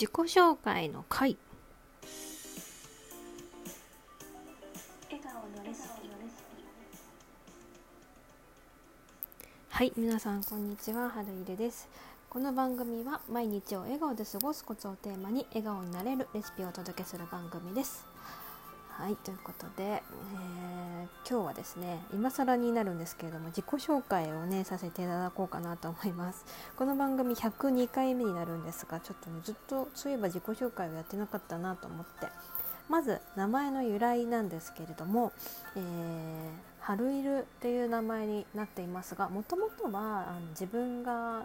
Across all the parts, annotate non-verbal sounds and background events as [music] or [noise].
自己紹介の回。はい皆さんこんにちは。春入です。この番組は毎日を笑顔で過ごすコツをテーマに笑顔になれるレシピをお届けする番組ですはいということで、えー、今日はですね今更になるんですけれども自己紹介をねさせていただこうかなと思います。この番組102回目になるんですがちょっとねずっとそういえば自己紹介をやってなかったなと思って。まず名前の由来なんですけれども、えー、春いるっていう名前になっていますがもともとはあの自分が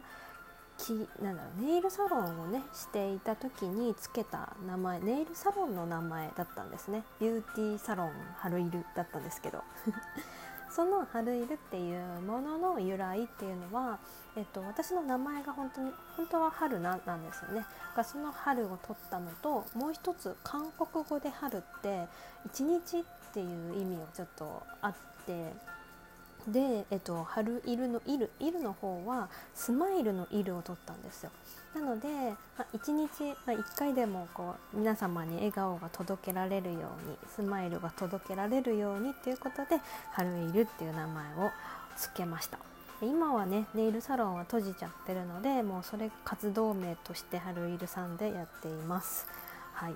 きなんだろうネイルサロンをねしていた時につけた名前ネイルサロンの名前だったんですね。ビューティーサロン春いるだったんですけど。[laughs] その春いるっていうものの由来っていうのは、えっと、私の名前が本当に本当は春ななんですよね。がその春を取ったのともう一つ韓国語で春って一日っていう意味をちょっとあってで、えっと、春いるのいるいるの方はスマイルのいるを取ったんですよ。なので、まあ、1日、まあ、1回でもこう皆様に笑顔が届けられるようにスマイルが届けられるようにっていうことで春いるっていう名前を付けました。今はねネイルサロンは閉じちゃってるのでもうそれ活動名として春いるさんでやっています。はい。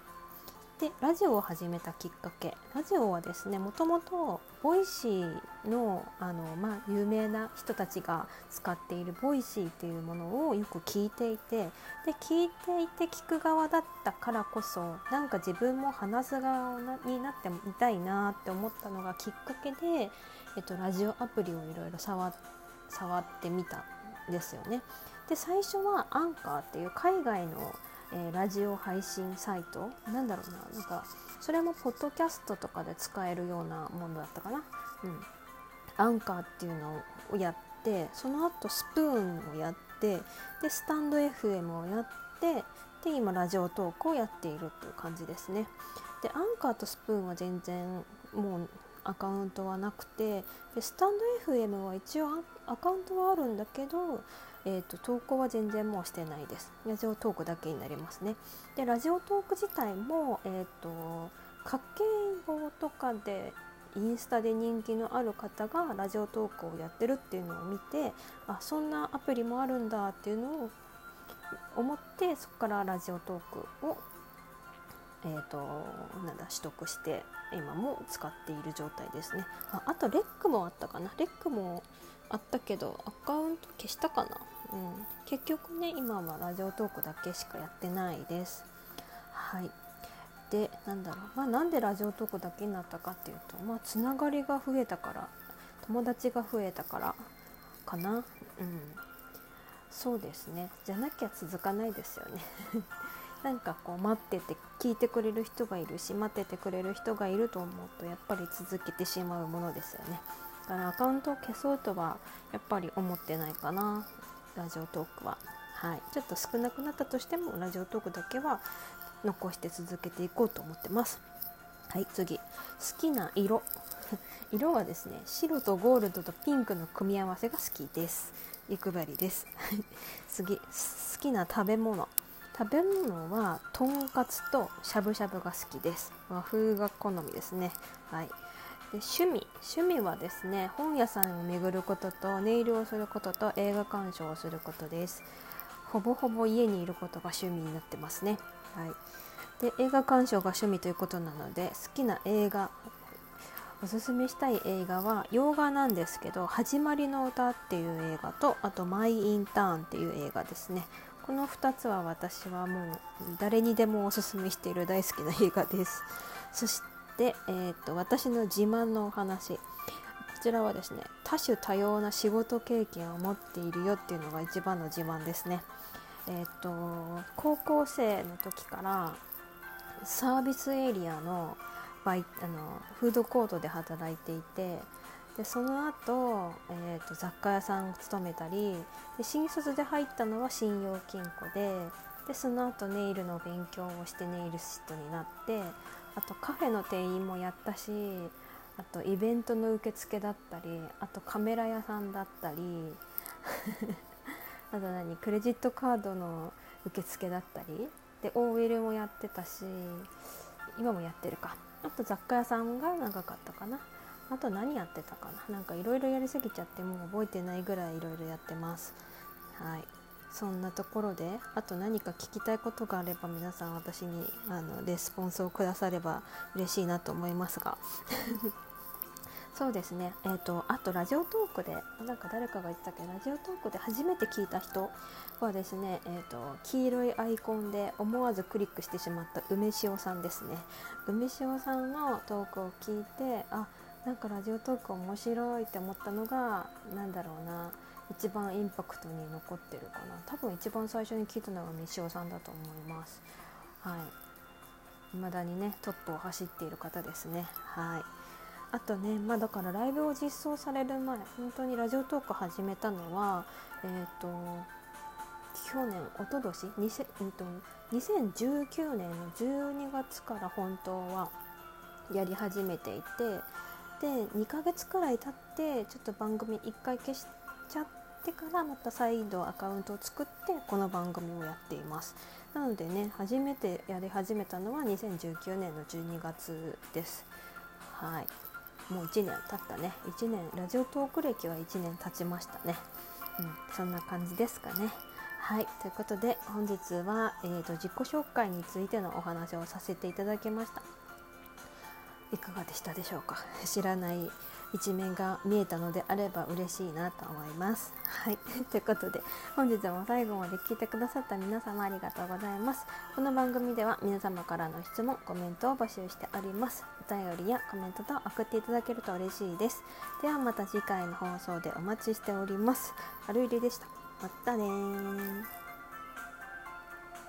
でラジオを始めたきっかけラジオはですねもともと Voicy のあの、まあ、有名な人たちが使っている Voicy っていうものをよく聞いていてで聞いていて聞く側だったからこそなんか自分も話す側になってみたいなって思ったのがきっかけで、えっと、ラジオアプリをいろいろ触触ってみたんですよね。で最初はアンカーっていう海外のえー、ラジオ配信サイト？なんだろうな。なんかそれもポッドキャストとかで使えるようなものだったかな、うん、アンカーっていうのをやってその後スプーンをやってでスタンド FM をやってで今ラジオトークをやっているっていう感じですね。でアンカーとスプーンは全然もうアカウントはなくてでスタンド FM は一応アカウントはあるんだけどえーと、投稿は全然もうしてないです。ラジオトークだけになりますね。でラジオトーク自体も、えーと、家計簿とかでインスタで人気のある方がラジオトークをやってるっていうのを見てあそんなアプリもあるんだっていうのを思ってそこからラジオトークを、えーと、なんだ取得して今も使っている状態ですね。ああとレックもあったかな。レックもあったけどアカウント消したかな、うん、結局ね今はラジオトークだけしかやってないです。はい。でなんだろう。まあなんでラジオトークだけになったかっていうとまあつながりが増えたから友達が増えたからかな。うん。そうですね。じゃなきゃ続かないですよね。なんかこう待ってて聞いてくれる人がいるし待っててくれる人がいると思うとやっぱり続けてしまうものですよね。だからアカウントを消そうとはやっぱり思ってないかな。ラジオトークは。はい、ちょっと少なくなったとしてもラジオトークだけは残して続けていこうと思ってます。はい。次。好きな色。[laughs] 色はですね白とゴールドとピンクの組み合わせが好きです。欲張りです。次。好きな食べ物。食べ物はとんかつとしゃぶしゃぶが好きです。和風が好みですね。はい。で趣味。趣味はですね本屋さんを巡ることとネイルをすることと映画鑑賞をすることです。ほぼほぼ家にいることが趣味になってますね。はい。で映画鑑賞が趣味ということなので好きな映画おすすめしたい映画は洋画なんですけど「始まりの歌」っていう映画とあと「マイ・インターン」っていう映画ですね。この2つは私はもう誰にでもおすすめしている大好きな映画ですそして、えーと、私の自慢のお話こちらはですね多種多様な仕事経験を持っているよっていうのが一番の自慢ですね。えーと、高校生の時からサービスエリアのバイあのフードコートで働いていてでその後、えーと、雑貨屋さんを務めたりで新卒で入ったのは信用金庫ででその後ネイルの勉強をしてネイルシットになってあとカフェの店員もやったしあとイベントの受付だったりあとカメラ屋さんだったり [laughs] あと何クレジットカードの受付だったりで OL もやってたし今もやってるか。あと雑貨屋さんが長かったかな。あと何やってたかな？なんかいろいろやりすぎちゃってもう覚えてないぐらいいろいろやってます。はい。そんなところであと何か聞きたいことがあれば皆さん私にあのレスポンスをくだされば嬉しいなと思いますが。[laughs] そうですね。えっ、ー、とあとラジオトークでなんか誰かが言ってたけ？どラジオトークで初めて聞いた人はですねえっ、ー、と黄色いアイコンで思わずクリックしてしまった梅塩さんですね。梅塩さんのトークを聞いてあなんかラジオトーク面白いって思ったのが何だろうな一番インパクトに残ってるかな。多分一番最初に聞いたのがみしおさんだと思います。はい。未だにねトップを走っている方ですね。はい。あとねまあだからライブを実装される前本当にラジオトーク始めたのはえっ、ー、と去年一昨年？2000、えー、と2019年の12月から本当はやり始めていてで2ヶ月くらい経ってちょっと番組1回消しちゃってからまた再度アカウントを作ってこの番組をやっています。なのでね初めてやり始めたのは2019年の12月です。はい。もう1年経ったね。1年ラジオトーク歴は1年経ちましたね。うんそんな感じですかね。はい。ということで本日は、えーと、自己紹介についてのお話をさせていただきました。いかがでしたでしょうか？知らない一面が見えたのであれば嬉しいなと思います。はい、[laughs] ということで本日も最後まで聞いてくださった皆様ありがとうございます。この番組では皆様からの質問、コメントを募集しております。お便りやコメントと送っていただけると嬉しいです。ではまた次回の放送でお待ちしております。春入りでした。またね